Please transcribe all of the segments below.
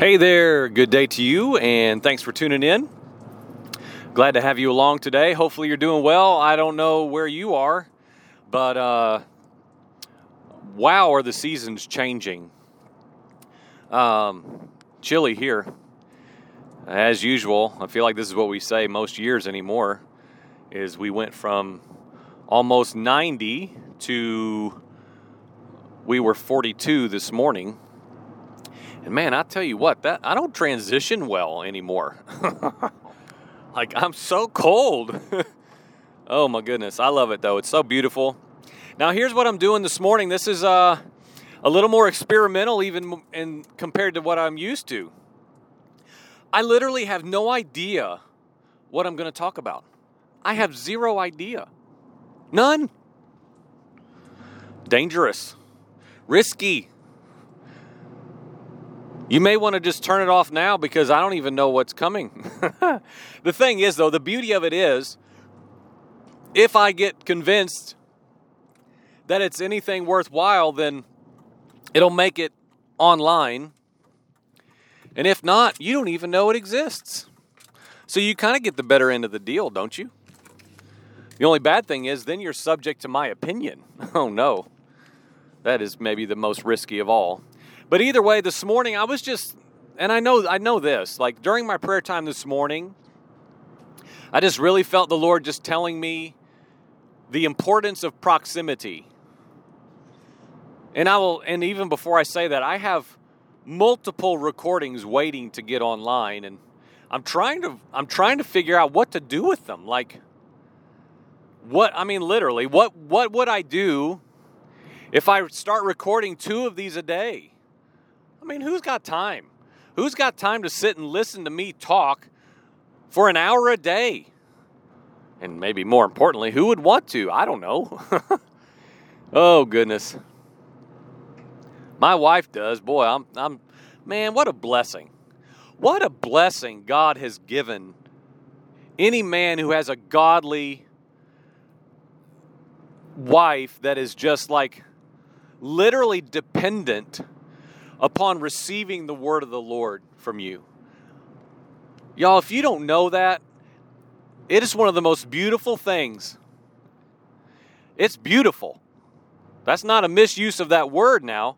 Hey there, good day to you, and thanks for tuning in. Glad to have you along today. Hopefully, you're doing well. I don't know where you are, but uh, wow, are the seasons changing? Um, chilly here, as usual. I feel like this is what we say most years anymore. Is we went from almost 90 to we were 42 this morning. And man, I tell you what, that I don't transition well anymore. like I'm so cold. oh my goodness, I love it though. It's so beautiful. Now here's what I'm doing this morning. This is uh, a little more experimental, even in compared to what I'm used to. I literally have no idea what I'm going to talk about. I have zero idea. None. Dangerous. Risky. You may want to just turn it off now because I don't even know what's coming. the thing is, though, the beauty of it is if I get convinced that it's anything worthwhile, then it'll make it online. And if not, you don't even know it exists. So you kind of get the better end of the deal, don't you? The only bad thing is then you're subject to my opinion. Oh no. That is maybe the most risky of all. But either way, this morning I was just and I know I know this, like during my prayer time this morning, I just really felt the Lord just telling me the importance of proximity. And I will and even before I say that, I have multiple recordings waiting to get online and I'm trying to I'm trying to figure out what to do with them. Like what I mean literally, what what would I do if I start recording two of these a day? I mean, who's got time? Who's got time to sit and listen to me talk for an hour a day? And maybe more importantly, who would want to? I don't know. oh, goodness. My wife does. Boy, I'm, I'm, man, what a blessing. What a blessing God has given any man who has a godly wife that is just like literally dependent upon receiving the word of the Lord from you. Y'all, if you don't know that, it is one of the most beautiful things. It's beautiful. That's not a misuse of that word now.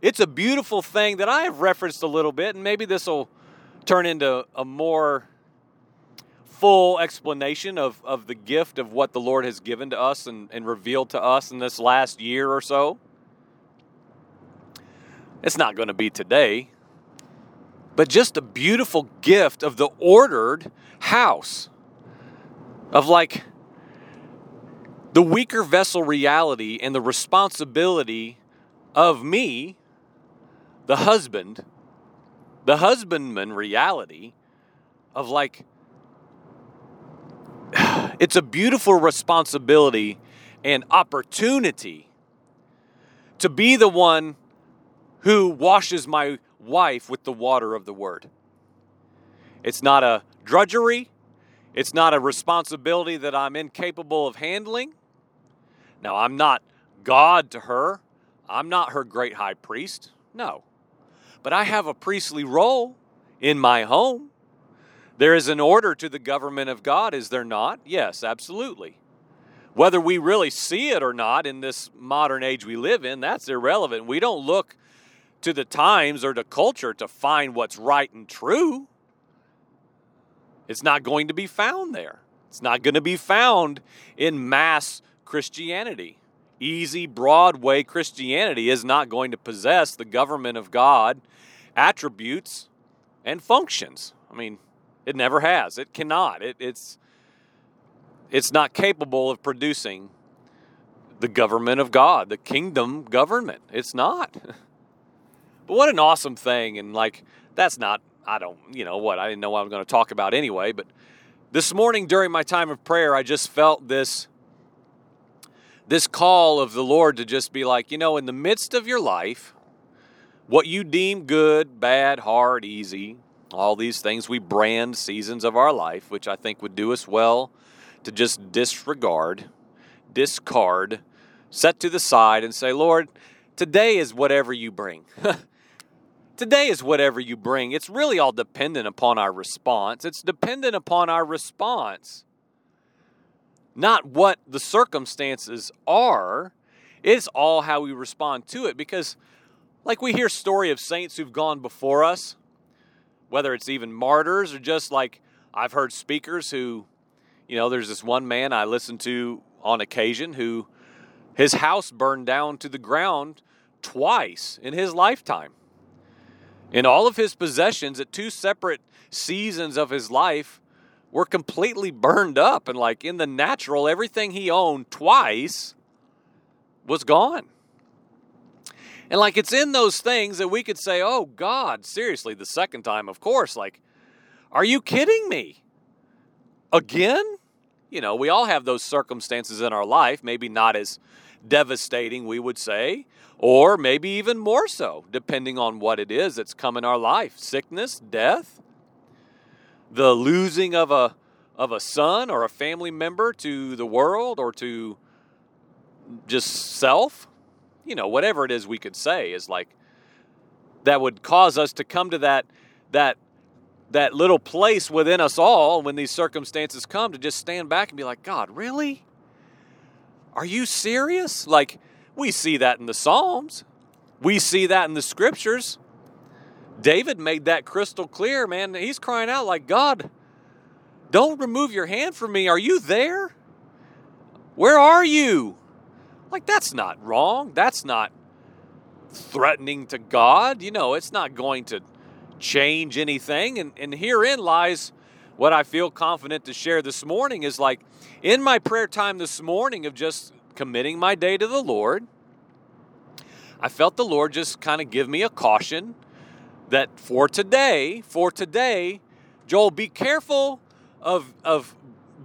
It's a beautiful thing that I have referenced a little bit, and maybe this will turn into a more full explanation of, of the gift of what the Lord has given to us and, and revealed to us in this last year or so. It's not going to be today, but just a beautiful gift of the ordered house of like the weaker vessel reality and the responsibility of me, the husband, the husbandman reality of like, it's a beautiful responsibility and opportunity to be the one who washes my wife with the water of the word. It's not a drudgery, it's not a responsibility that I'm incapable of handling. Now, I'm not God to her, I'm not her great high priest. No. But I have a priestly role in my home. There is an order to the government of God, is there not? Yes, absolutely. Whether we really see it or not in this modern age we live in, that's irrelevant. We don't look to the times or to culture to find what's right and true. It's not going to be found there. It's not going to be found in mass Christianity. Easy, Broadway Christianity is not going to possess the government of God attributes and functions. I mean, it never has. It cannot. It, it's it's not capable of producing the government of God, the kingdom government. It's not. But what an awesome thing. And like, that's not, I don't, you know what, I didn't know what I was going to talk about anyway. But this morning during my time of prayer, I just felt this this call of the Lord to just be like, you know, in the midst of your life, what you deem good, bad, hard, easy, all these things we brand seasons of our life, which I think would do us well to just disregard, discard, set to the side and say, Lord, today is whatever you bring. Today is whatever you bring. It's really all dependent upon our response. It's dependent upon our response, not what the circumstances are. It's all how we respond to it. Because, like we hear story of saints who've gone before us, whether it's even martyrs or just like I've heard speakers who, you know, there's this one man I listened to on occasion who his house burned down to the ground twice in his lifetime. And all of his possessions at two separate seasons of his life were completely burned up. And, like in the natural, everything he owned twice was gone. And, like, it's in those things that we could say, oh, God, seriously, the second time, of course. Like, are you kidding me? Again? You know, we all have those circumstances in our life, maybe not as devastating, we would say, or maybe even more so, depending on what it is that's come in our life sickness, death, the losing of a, of a son or a family member to the world or to just self. You know, whatever it is we could say is like that would cause us to come to that that that little place within us all when these circumstances come to just stand back and be like, God, really? Are you serious? Like, we see that in the Psalms, we see that in the scriptures. David made that crystal clear, man. He's crying out, like, God, don't remove your hand from me. Are you there? Where are you? Like, that's not wrong. That's not threatening to God. You know, it's not going to change anything. And, and herein lies what I feel confident to share this morning is like in my prayer time this morning of just committing my day to the Lord, I felt the Lord just kind of give me a caution that for today, for today, Joel, be careful of, of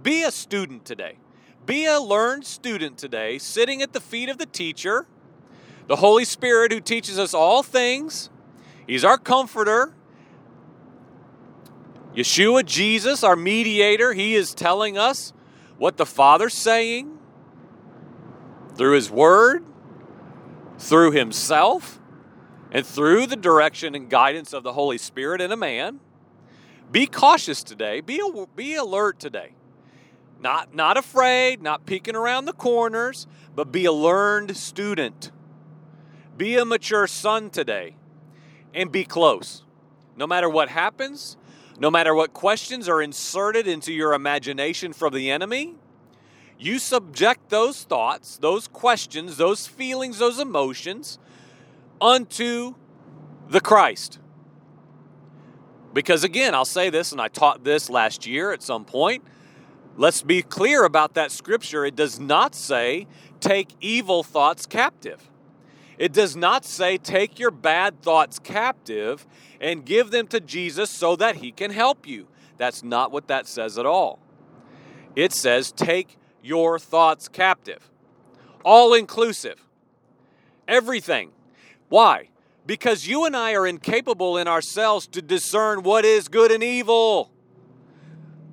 be a student today. Be a learned student today, sitting at the feet of the teacher, the Holy Spirit who teaches us all things. He's our comforter. Yeshua, Jesus, our mediator, he is telling us what the Father's saying through his word, through himself, and through the direction and guidance of the Holy Spirit in a man. Be cautious today. Be, be alert today. Not, not afraid, not peeking around the corners, but be a learned student. Be a mature son today and be close. No matter what happens, no matter what questions are inserted into your imagination from the enemy, you subject those thoughts, those questions, those feelings, those emotions unto the Christ. Because again, I'll say this, and I taught this last year at some point. Let's be clear about that scripture. It does not say, take evil thoughts captive. It does not say, take your bad thoughts captive and give them to Jesus so that he can help you. That's not what that says at all. It says, take your thoughts captive. All inclusive. Everything. Why? Because you and I are incapable in ourselves to discern what is good and evil.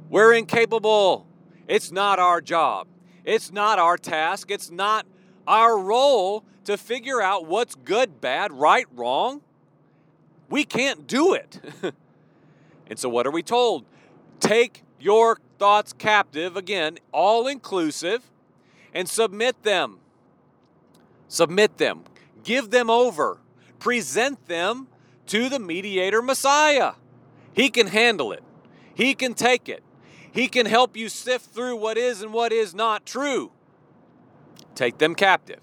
We're incapable. It's not our job. It's not our task. It's not our role to figure out what's good, bad, right, wrong. We can't do it. and so, what are we told? Take your thoughts captive, again, all inclusive, and submit them. Submit them. Give them over. Present them to the mediator Messiah. He can handle it, He can take it. He can help you sift through what is and what is not true. Take them captive.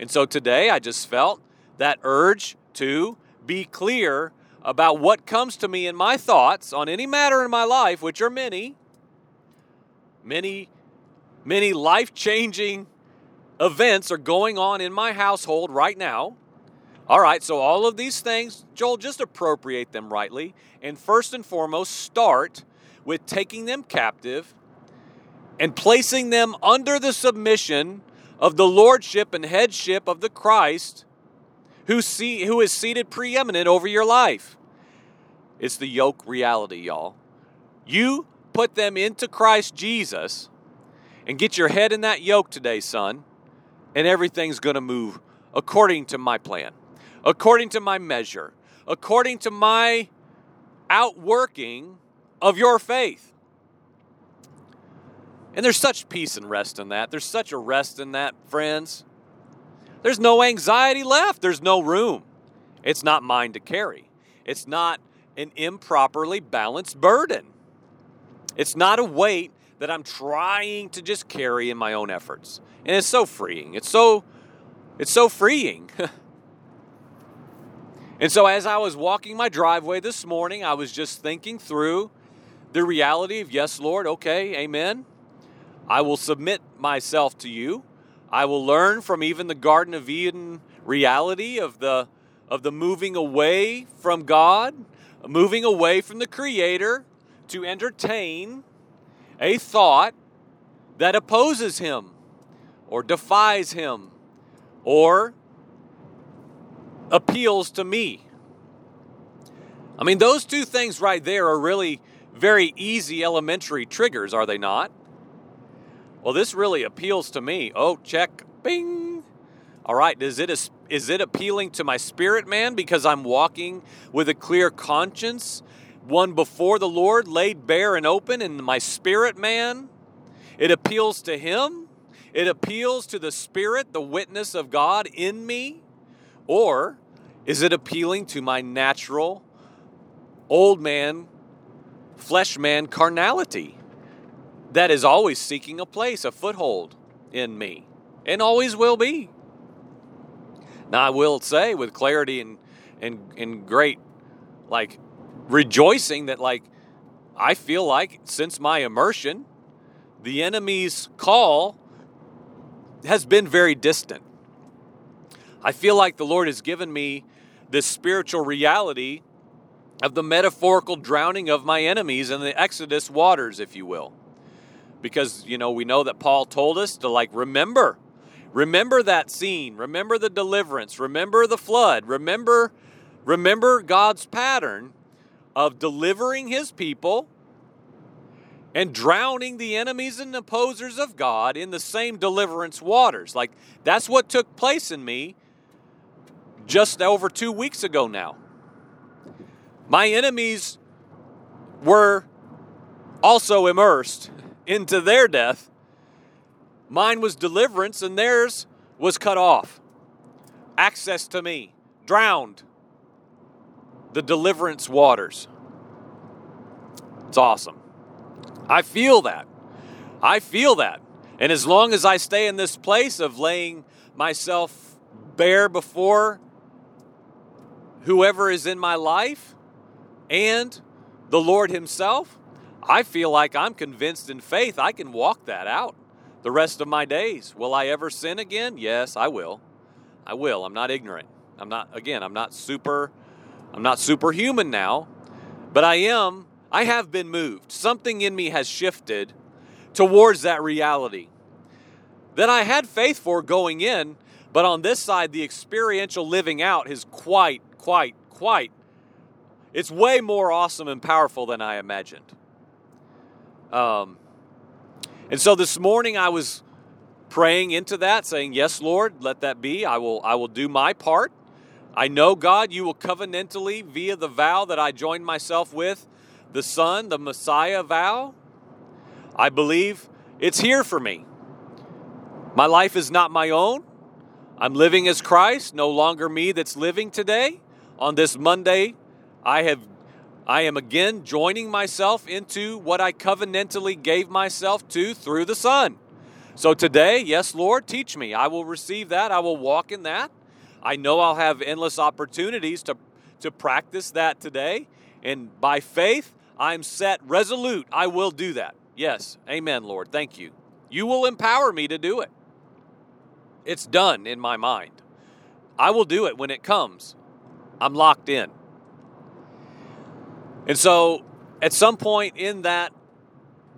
And so today I just felt that urge to be clear about what comes to me in my thoughts on any matter in my life, which are many, many, many life changing events are going on in my household right now. All right, so all of these things, Joel, just appropriate them rightly. And first and foremost, start with taking them captive and placing them under the submission of the lordship and headship of the Christ who, see, who is seated preeminent over your life. It's the yoke reality, y'all. You put them into Christ Jesus and get your head in that yoke today, son, and everything's going to move according to my plan, according to my measure, according to my outworking of your faith. And there's such peace and rest in that. There's such a rest in that, friends. There's no anxiety left. There's no room. It's not mine to carry. It's not an improperly balanced burden. It's not a weight that I'm trying to just carry in my own efforts. And it's so freeing. It's so it's so freeing. and so as I was walking my driveway this morning, I was just thinking through the reality of yes, Lord, okay, amen. I will submit myself to you. I will learn from even the Garden of Eden reality of the of the moving away from God, moving away from the creator to entertain a thought that opposes him or defies him or appeals to me. I mean, those two things right there are really very easy elementary triggers, are they not? Well, this really appeals to me. Oh, check, bing. All right, is it a, is it appealing to my spirit man because I'm walking with a clear conscience, one before the Lord, laid bare and open, and my spirit man? It appeals to him. It appeals to the spirit, the witness of God in me. Or is it appealing to my natural old man, flesh man carnality? That is always seeking a place, a foothold in me, and always will be. Now, I will say with clarity and, and, and great, like, rejoicing that, like, I feel like since my immersion, the enemy's call has been very distant. I feel like the Lord has given me this spiritual reality of the metaphorical drowning of my enemies in the Exodus waters, if you will because you know we know that Paul told us to like remember remember that scene remember the deliverance remember the flood remember remember God's pattern of delivering his people and drowning the enemies and opposers of God in the same deliverance waters. Like that's what took place in me just over 2 weeks ago now. My enemies were also immersed into their death. Mine was deliverance, and theirs was cut off. Access to me, drowned. The deliverance waters. It's awesome. I feel that. I feel that. And as long as I stay in this place of laying myself bare before whoever is in my life and the Lord Himself, I feel like I'm convinced in faith I can walk that out the rest of my days. Will I ever sin again? Yes, I will. I will. I'm not ignorant. I'm not again, I'm not super I'm not superhuman now, but I am I have been moved. Something in me has shifted towards that reality that I had faith for going in, but on this side the experiential living out is quite quite quite it's way more awesome and powerful than I imagined. Um, and so this morning I was praying into that, saying, "Yes, Lord, let that be. I will. I will do my part. I know, God, you will covenantally, via the vow that I joined myself with, the Son, the Messiah vow. I believe it's here for me. My life is not my own. I'm living as Christ, no longer me that's living today. On this Monday, I have I am again joining myself into what I covenantally gave myself to through the Son. So today, yes, Lord, teach me. I will receive that. I will walk in that. I know I'll have endless opportunities to, to practice that today. And by faith, I'm set resolute. I will do that. Yes. Amen, Lord. Thank you. You will empower me to do it. It's done in my mind. I will do it when it comes. I'm locked in. And so at some point in that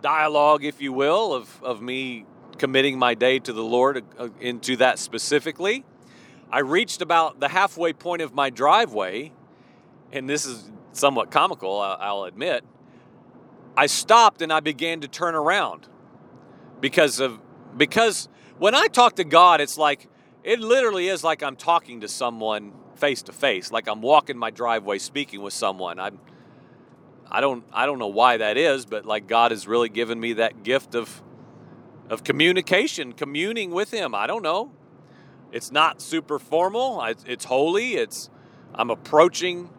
dialogue, if you will, of, of me committing my day to the Lord uh, into that specifically, I reached about the halfway point of my driveway, and this is somewhat comical, I'll admit. I stopped and I began to turn around because of because when I talk to God, it's like it literally is like I'm talking to someone face to face, like I'm walking my driveway speaking with someone. I'm I don't I don't know why that is, but like God has really given me that gift of of communication, communing with him. I don't know. It's not super formal. It's holy. It's I'm approaching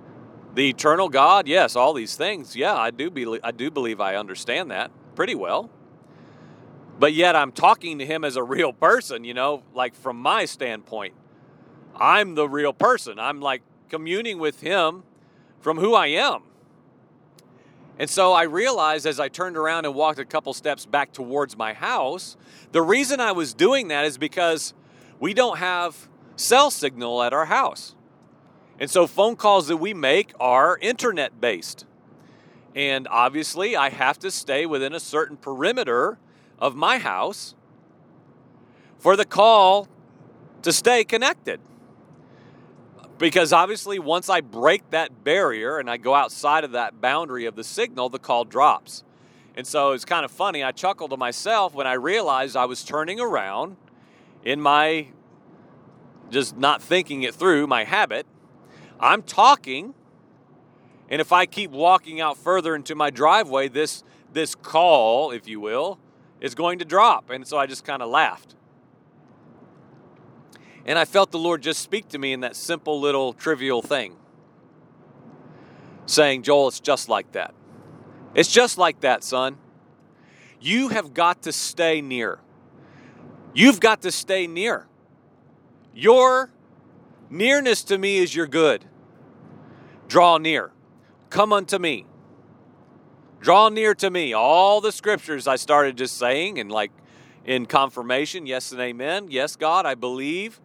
the eternal God. Yes, all these things. Yeah, I do believe I do believe I understand that pretty well. But yet I'm talking to him as a real person, you know, like from my standpoint. I'm the real person. I'm like communing with him from who I am. And so I realized as I turned around and walked a couple steps back towards my house, the reason I was doing that is because we don't have cell signal at our house. And so phone calls that we make are internet based. And obviously, I have to stay within a certain perimeter of my house for the call to stay connected. Because obviously, once I break that barrier and I go outside of that boundary of the signal, the call drops. And so it's kind of funny. I chuckled to myself when I realized I was turning around in my just not thinking it through, my habit. I'm talking, and if I keep walking out further into my driveway, this this call, if you will, is going to drop. And so I just kind of laughed. And I felt the Lord just speak to me in that simple little trivial thing. Saying, Joel, it's just like that. It's just like that, son. You have got to stay near. You've got to stay near. Your nearness to me is your good. Draw near. Come unto me. Draw near to me. All the scriptures I started just saying and like in confirmation, yes and amen. Yes, God, I believe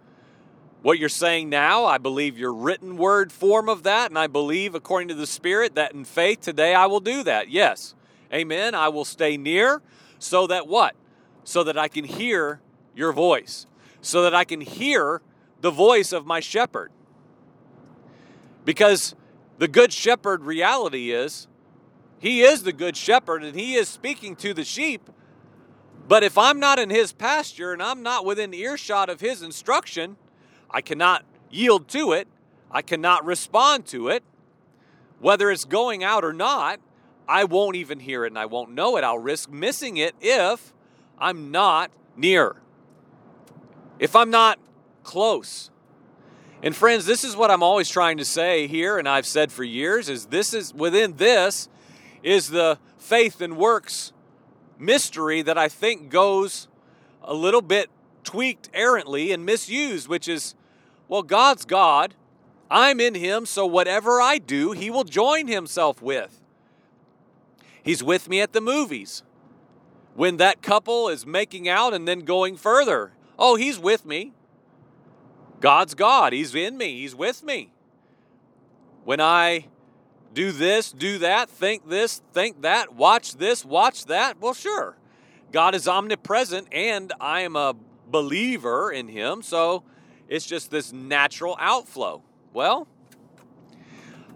what you're saying now. I believe your written word form of that. And I believe, according to the Spirit, that in faith today I will do that. Yes. Amen. I will stay near so that what? So that I can hear your voice, so that I can hear the voice of my shepherd. Because the good shepherd reality is he is the good shepherd and he is speaking to the sheep. But if I'm not in his pasture and I'm not within earshot of his instruction, I cannot yield to it. I cannot respond to it. Whether it's going out or not, I won't even hear it and I won't know it. I'll risk missing it if I'm not near. If I'm not close. And friends, this is what I'm always trying to say here and I've said for years is this is within this is the faith and works mystery that I think goes a little bit tweaked errantly and misused, which is, well, God's God. I'm in Him, so whatever I do, He will join Himself with. He's with me at the movies. When that couple is making out and then going further, oh, He's with me. God's God. He's in me. He's with me. When I do this, do that, think this, think that, watch this, watch that? Well, sure. God is omnipresent and I am a believer in Him, so it's just this natural outflow. Well,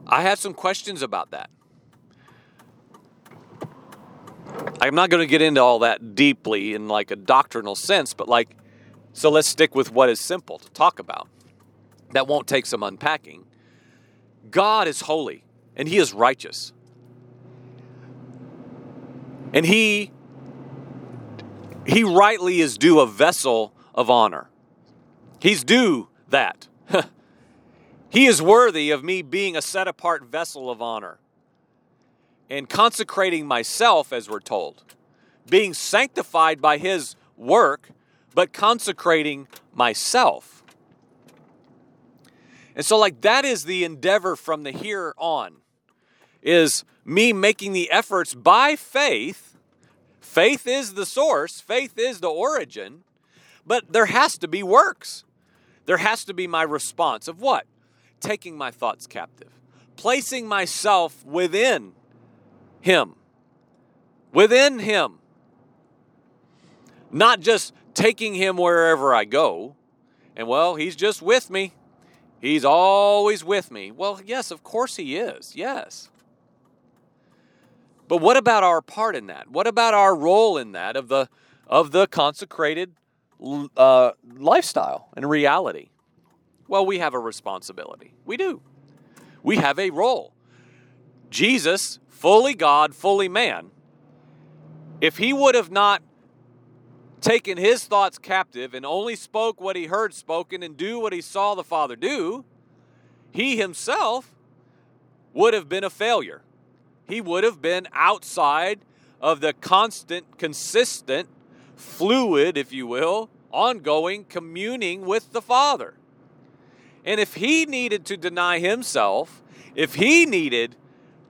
I have some questions about that. I'm not going to get into all that deeply in like a doctrinal sense, but like, so let's stick with what is simple to talk about. That won't take some unpacking. God is holy and he is righteous. And he he rightly is due a vessel of honor. He's due that. he is worthy of me being a set apart vessel of honor and consecrating myself, as we're told, being sanctified by his work, but consecrating myself. And so, like, that is the endeavor from the here on is me making the efforts by faith. Faith is the source, faith is the origin, but there has to be works. There has to be my response of what? Taking my thoughts captive, placing myself within Him, within Him. Not just taking Him wherever I go, and well, He's just with me. He's always with me. Well, yes, of course He is. Yes. But what about our part in that? What about our role in that of the of the consecrated uh, lifestyle and reality? Well, we have a responsibility. We do. We have a role. Jesus, fully God, fully man, if he would have not taken his thoughts captive and only spoke what he heard spoken and do what he saw the Father do, he himself would have been a failure. He would have been outside of the constant, consistent, fluid, if you will, ongoing communing with the Father. And if he needed to deny himself, if he needed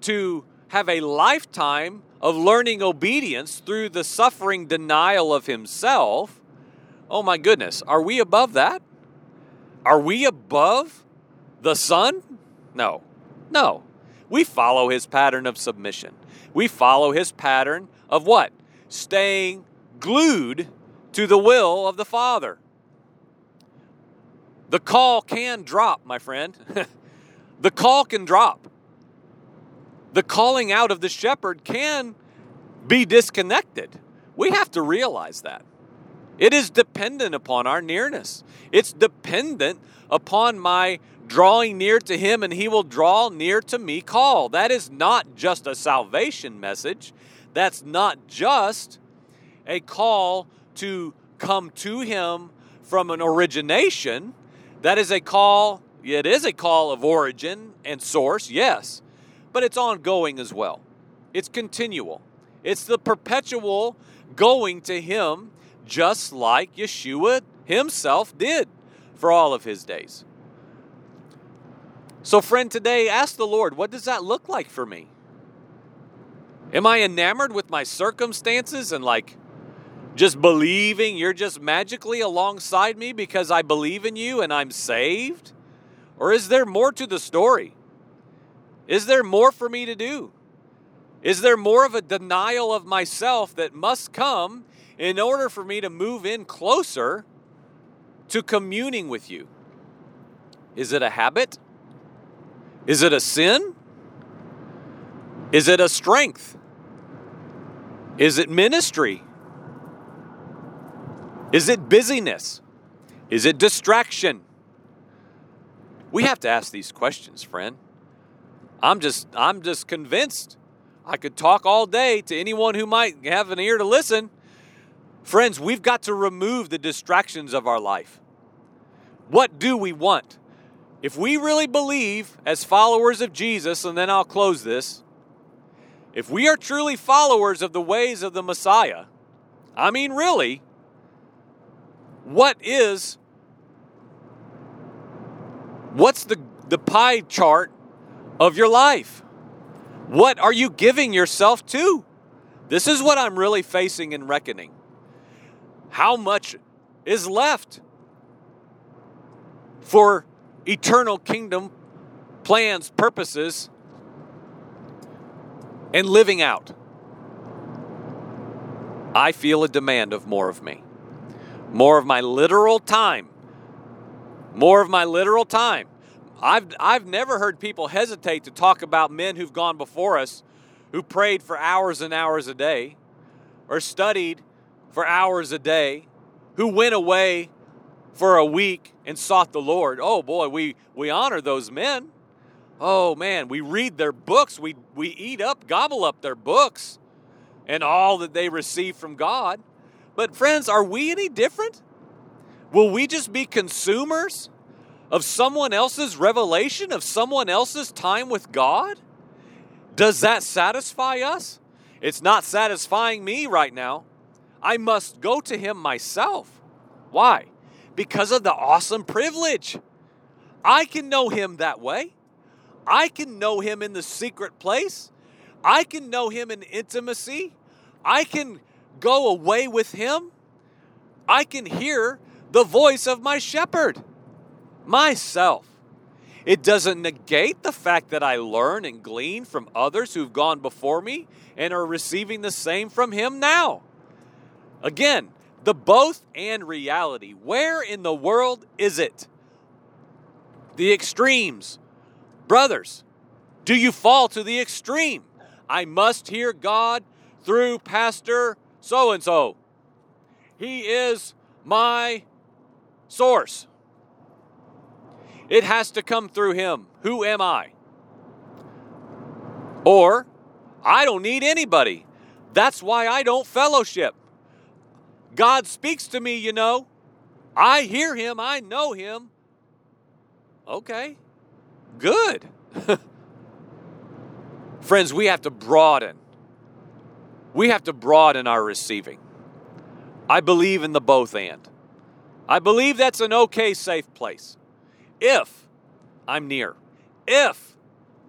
to have a lifetime of learning obedience through the suffering denial of himself, oh my goodness, are we above that? Are we above the Son? No, no. We follow his pattern of submission. We follow his pattern of what? Staying glued to the will of the Father. The call can drop, my friend. the call can drop. The calling out of the shepherd can be disconnected. We have to realize that. It is dependent upon our nearness. It's dependent upon my drawing near to him and he will draw near to me call. That is not just a salvation message. That's not just a call to come to him from an origination. That is a call, it is a call of origin and source, yes, but it's ongoing as well. It's continual. It's the perpetual going to Him, just like Yeshua Himself did for all of His days. So, friend, today ask the Lord, what does that look like for me? Am I enamored with my circumstances and like just believing you're just magically alongside me because I believe in you and I'm saved? Or is there more to the story? Is there more for me to do? Is there more of a denial of myself that must come in order for me to move in closer to communing with you? Is it a habit? Is it a sin? Is it a strength? Is it ministry? Is it busyness? Is it distraction? We have to ask these questions, friend. I'm just I'm just convinced. I could talk all day to anyone who might have an ear to listen. Friends, we've got to remove the distractions of our life. What do we want? If we really believe as followers of Jesus, and then I'll close this, if we are truly followers of the ways of the Messiah, I mean, really, what is what's the the pie chart of your life? What are you giving yourself to? This is what I'm really facing and reckoning. How much is left for eternal kingdom plans, purposes, and living out? I feel a demand of more of me more of my literal time. More of my literal time. I've, I've never heard people hesitate to talk about men who've gone before us who prayed for hours and hours a day or studied for hours a day, who went away for a week and sought the Lord. Oh boy, we, we honor those men. Oh man, we read their books, we, we eat up, gobble up their books and all that they receive from God. But, friends, are we any different? Will we just be consumers of someone else's revelation, of someone else's time with God? Does that satisfy us? It's not satisfying me right now. I must go to Him myself. Why? Because of the awesome privilege. I can know Him that way. I can know Him in the secret place. I can know Him in intimacy. I can go away with him, I can hear the voice of my shepherd, myself. It doesn't negate the fact that I learn and glean from others who've gone before me and are receiving the same from him now. Again, the both and reality. Where in the world is it? The extremes. Brothers, do you fall to the extreme? I must hear God through Pastor so and so. He is my source. It has to come through Him. Who am I? Or, I don't need anybody. That's why I don't fellowship. God speaks to me, you know. I hear Him, I know Him. Okay, good. Friends, we have to broaden. We have to broaden our receiving. I believe in the both and. I believe that's an okay, safe place. If I'm near, if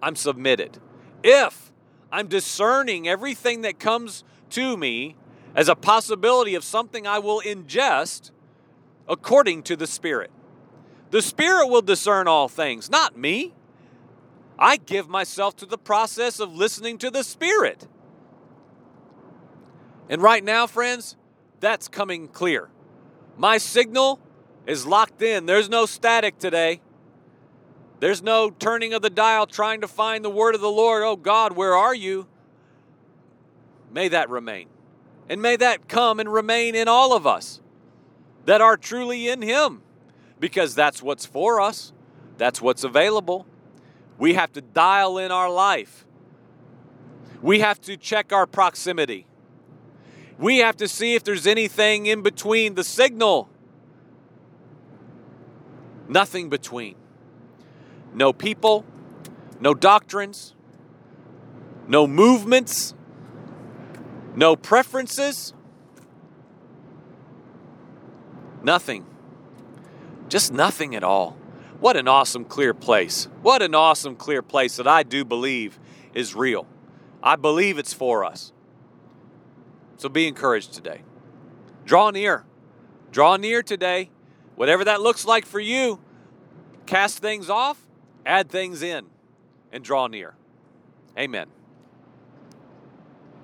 I'm submitted, if I'm discerning everything that comes to me as a possibility of something I will ingest according to the Spirit. The Spirit will discern all things, not me. I give myself to the process of listening to the Spirit. And right now, friends, that's coming clear. My signal is locked in. There's no static today. There's no turning of the dial trying to find the word of the Lord. Oh God, where are you? May that remain. And may that come and remain in all of us that are truly in Him, because that's what's for us, that's what's available. We have to dial in our life, we have to check our proximity. We have to see if there's anything in between the signal. Nothing between. No people, no doctrines, no movements, no preferences. Nothing. Just nothing at all. What an awesome, clear place. What an awesome, clear place that I do believe is real. I believe it's for us. So be encouraged today. Draw near. Draw near today. Whatever that looks like for you, cast things off, add things in, and draw near. Amen.